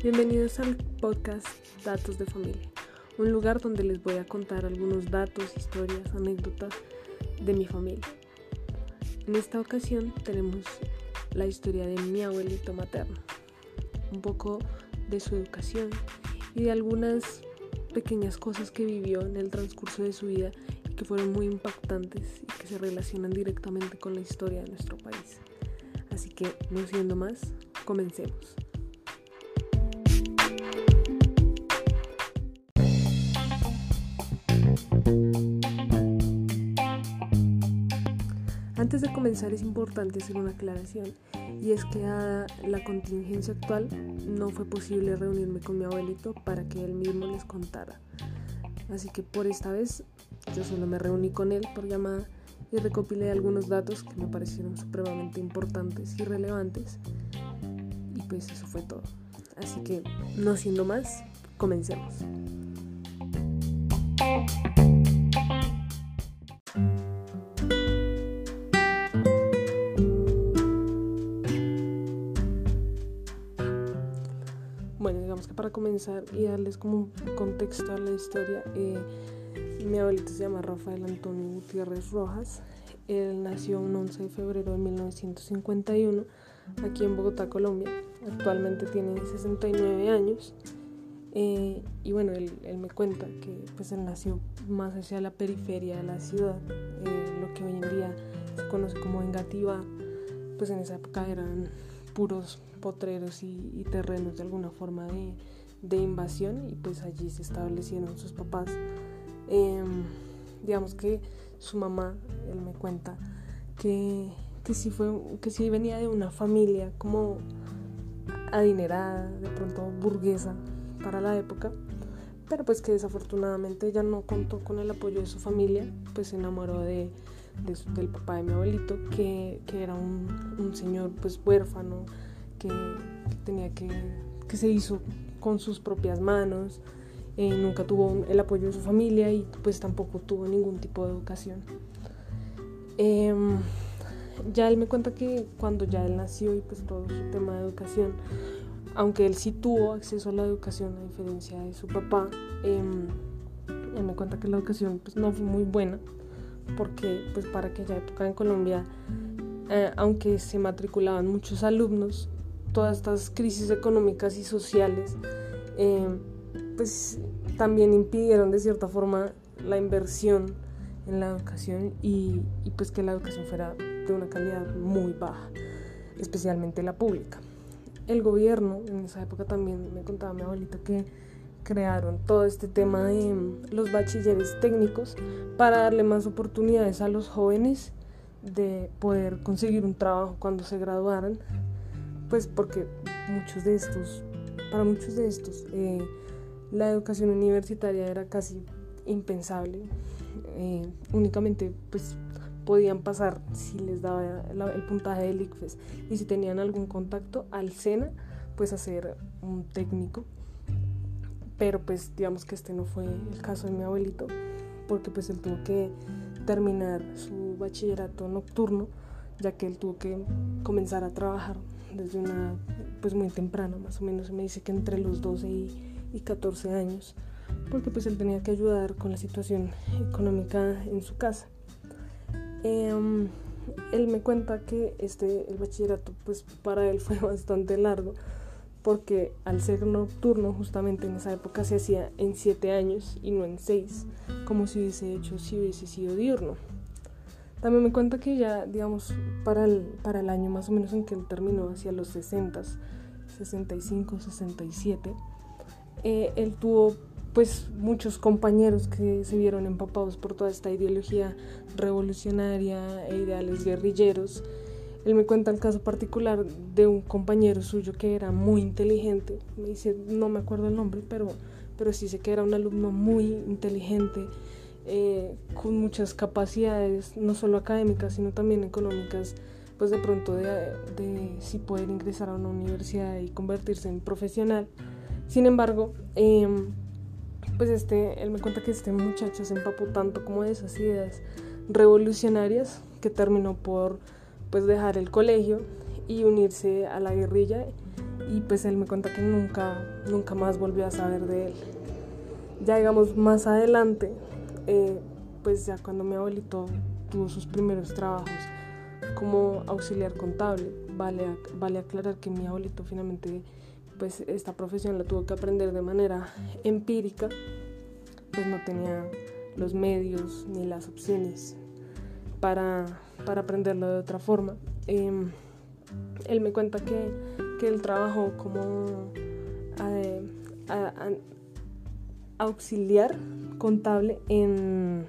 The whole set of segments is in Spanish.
Bienvenidos al podcast Datos de Familia, un lugar donde les voy a contar algunos datos, historias, anécdotas de mi familia. En esta ocasión tenemos la historia de mi abuelito materno, un poco de su educación y de algunas pequeñas cosas que vivió en el transcurso de su vida y que fueron muy impactantes y que se relacionan directamente con la historia de nuestro país. Así que, no siendo más, comencemos. Antes de comenzar es importante hacer una aclaración y es que a la contingencia actual no fue posible reunirme con mi abuelito para que él mismo les contara. Así que por esta vez yo solo me reuní con él por llamada y recopilé algunos datos que me parecieron supremamente importantes y relevantes. Y pues eso fue todo. Así que no siendo más, comencemos. Que para comenzar y darles como un contexto a la historia, eh, mi abuelito se llama Rafael Antonio Gutiérrez Rojas. Él nació un 11 de febrero de 1951 aquí en Bogotá, Colombia. Actualmente tiene 69 años. Eh, y bueno, él, me cuenta que pues él nació más hacia la periferia de la ciudad, eh, lo que hoy en día se conoce como Engativá, pues en esa época eran puros potreros y, terrenos de alguna forma de, invasión y pues allí se establecieron sus papás. Em, digamos que su mamá, él me cuenta, que, que, sí fue, que sí venía de una familia como adinerada, de pronto burguesa para la época, pero pues que desafortunadamente ya no contó con el apoyo de su familia, pues se enamoró de, del papá de mi abuelito, que, que era un, un, señor pues huérfano, que, tenía que, que se hizo con sus propias manos, eh, nunca tuvo el apoyo de su familia y pues tampoco tuvo ningún tipo de educación. Em, ya él me cuenta que cuando ya él nació y pues todo su tema de educación, aunque él sí tuvo acceso a la educación a diferencia de su papá, em, él me cuenta que la educación pues no fue muy buena porque pues para aquella época en Colombia, eh, aunque se matriculaban muchos alumnos, todas estas crisis económicas y sociales, em, pues también impidieron de cierta forma la inversión en la educación y, y, pues que la educación fuera de una calidad muy baja, especialmente la pública. El gobierno, en esa época también me contaba mi abuelita que crearon todo este tema de los bachilleres técnicos para darle más oportunidades a los jóvenes de poder conseguir un trabajo cuando se graduaran, pues porque muchos de estos, para muchos de estos, eh, la educación universitaria era casi impensable. Eh, únicamente pues podían pasar si les daba el puntaje del ICFES y si tenían algún contacto al SENA pues hacer un técnico pero pues digamos que este no fue el caso de mi abuelito porque pues él tuvo que terminar su bachillerato nocturno ya que él tuvo que comenzar a trabajar desde una pues muy temprana más o menos me dice que entre los 12 y y 14 años, porque pues él tenía que ayudar con la situación económica en su casa. Em, él me cuenta que este, el bachillerato pues para él fue bastante largo, porque al ser nocturno justamente en esa época se hacía en 7 años y no en 6, como si hubiese hecho si hubiese sido diurno. También me cuenta que ya, digamos, para el, para el año más o menos en que él terminó, hacia los 60, 65, 67, eh, él tuvo pues muchos compañeros que se vieron empapados por toda esta ideología revolucionaria e ideales guerrilleros. Él me cuenta el caso particular de un compañero suyo que era muy inteligente. Me dice, no me acuerdo el nombre, pero, pero sí sé que era un alumno muy inteligente, eh, con muchas capacidades, no solo académicas, sino también económicas, pues de pronto de, de si poder ingresar a una universidad y convertirse en profesional. Sin embargo, em, pues este, él me cuenta que este muchacho se empapó tanto como de esas ideas revolucionarias que terminó por pues dejar el colegio y unirse a la guerrilla y pues él me cuenta que nunca, nunca más volvió a saber de él. Ya digamos más adelante, eh, pues ya cuando mi abuelito tuvo sus primeros trabajos como auxiliar contable, vale, vale aclarar que mi abuelito finalmente pues esta profesión la tuvo que aprender de manera empírica, pues no tenía los medios ni las opciones para, para aprenderlo de otra forma. Em, él me cuenta que, que él trabajó como eh, auxiliar contable en,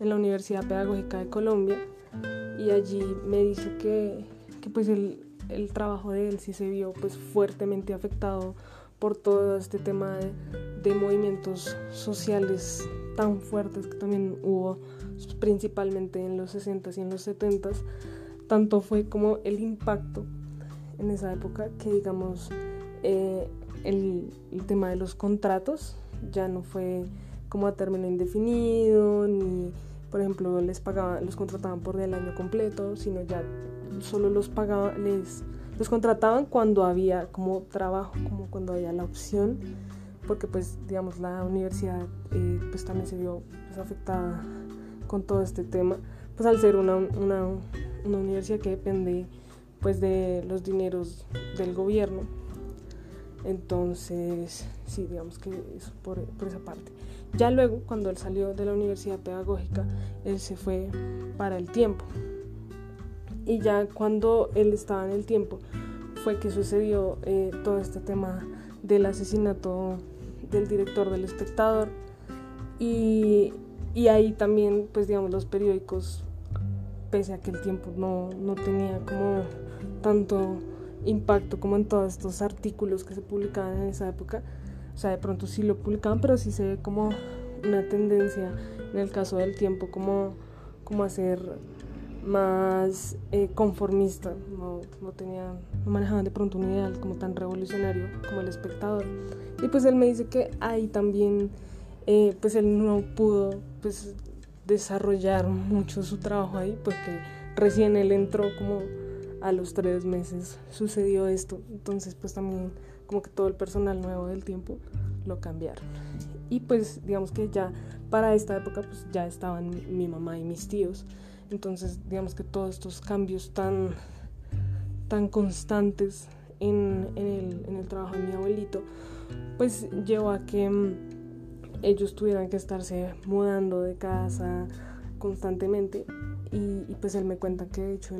en, la Universidad Pedagógica de Colombia. Y allí me dice que, que pues el, el, trabajo de él sí se vio pues fuertemente afectado por todo este tema de, de movimientos sociales tan fuertes que también hubo principalmente en los 60s y en los 70s tanto fue como el impacto en esa época que digamos eh, el, tema de los contratos ya no fue como a término indefinido ni por ejemplo les pagaban los contrataban por el año completo sino ya solo los pagaban les los contrataban cuando había como trabajo como cuando había la opción porque pues digamos la universidad eh, pues también se vio pues, afectada con todo este tema pues al ser una, una una universidad que depende pues de los dineros del gobierno. Entonces, sí, digamos que eso por, por, esa parte. Ya luego, cuando él salió de la universidad pedagógica, él se fue para el tiempo. Y ya cuando él estaba en el tiempo, fue que sucedió eh, todo este tema del asesinato del director del espectador. Y, y ahí también, pues digamos, los periódicos pese a que el tiempo no, no tenía como tanto impacto como en todos estos artículos que se publicaban en esa época. O sea, de pronto sí lo publicaban, pero sí se ve como una tendencia en el caso del tiempo como, como a ser más eh, conformista, no, no, tenía, no manejaban de pronto un ideal como tan revolucionario como el espectador. Y pues él me dice que ahí también, eh, pues él no pudo pues desarrollar mucho su trabajo ahí porque recién él entró como a los tres meses sucedió esto. Entonces pues también como que todo el personal nuevo del tiempo lo cambiaron. Y pues digamos que ya para esta época pues ya estaban mi mamá y mis tíos. Entonces digamos que todos estos cambios tan tan constantes en, el, en el trabajo de mi abuelito pues llevó a que mm, ellos tuvieran que estarse mudando de casa constantemente y, pues él me cuenta que de hecho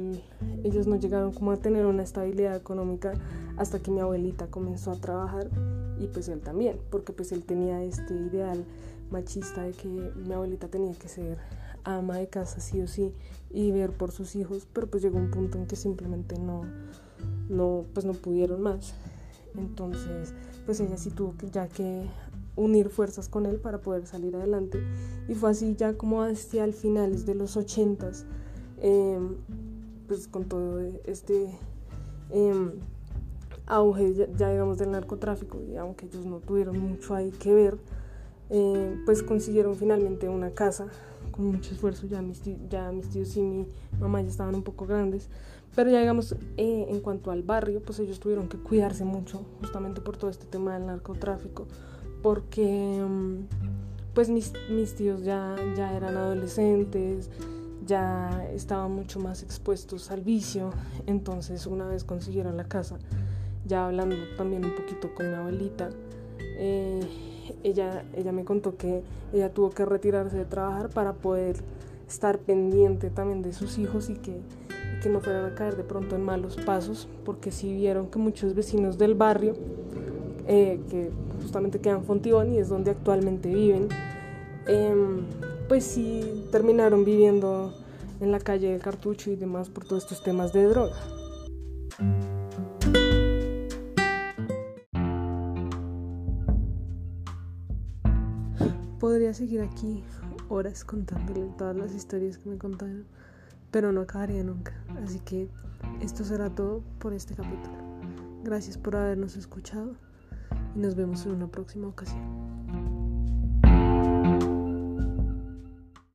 ellos no llegaron como a tener una estabilidad económica hasta que mi abuelita comenzó a trabajar y pues él también, porque pues él tenía este ideal machista de que mi abuelita tenía que ser ama de casa sí o sí y ver por sus hijos, pero pues llegó un punto en que simplemente no, no, pues no pudieron más. Entonces, pues ella sí tuvo que ya que unir fuerzas con él para poder salir adelante. Y fue así ya como hacia el finales de los ochentas, em, pues con todo este em, auge ya, digamos del narcotráfico, y aunque ellos no tuvieron mucho ahí que ver, em, pues consiguieron finalmente una casa con mucho esfuerzo, ya mis, ya mis tíos y mi mamá ya estaban un poco grandes, pero ya digamos, eh, en cuanto al barrio, pues ellos tuvieron que cuidarse mucho justamente por todo este tema del narcotráfico porque mm, pues mis, mis tíos ya, ya eran adolescentes, ya estaban mucho más expuestos al vicio, entonces una vez consiguieron la casa, ya hablando también un poquito con mi abuelita, eh, ella, ella me contó que ella tuvo que retirarse de trabajar para poder estar pendiente también de sus hijos y que, que no fueran a caer de pronto en malos pasos, porque si vieron que muchos vecinos del barrio, eh, que justamente quedan en Fontibón y es donde actualmente viven, em, pues sí terminaron viviendo en la calle del cartucho y demás por todos estos temas de droga. Podría seguir aquí horas contándole todas las historias que me contaron, pero no acabaría nunca. Así que esto será todo por este capítulo. Gracias por habernos escuchado y nos vemos en una próxima ocasión.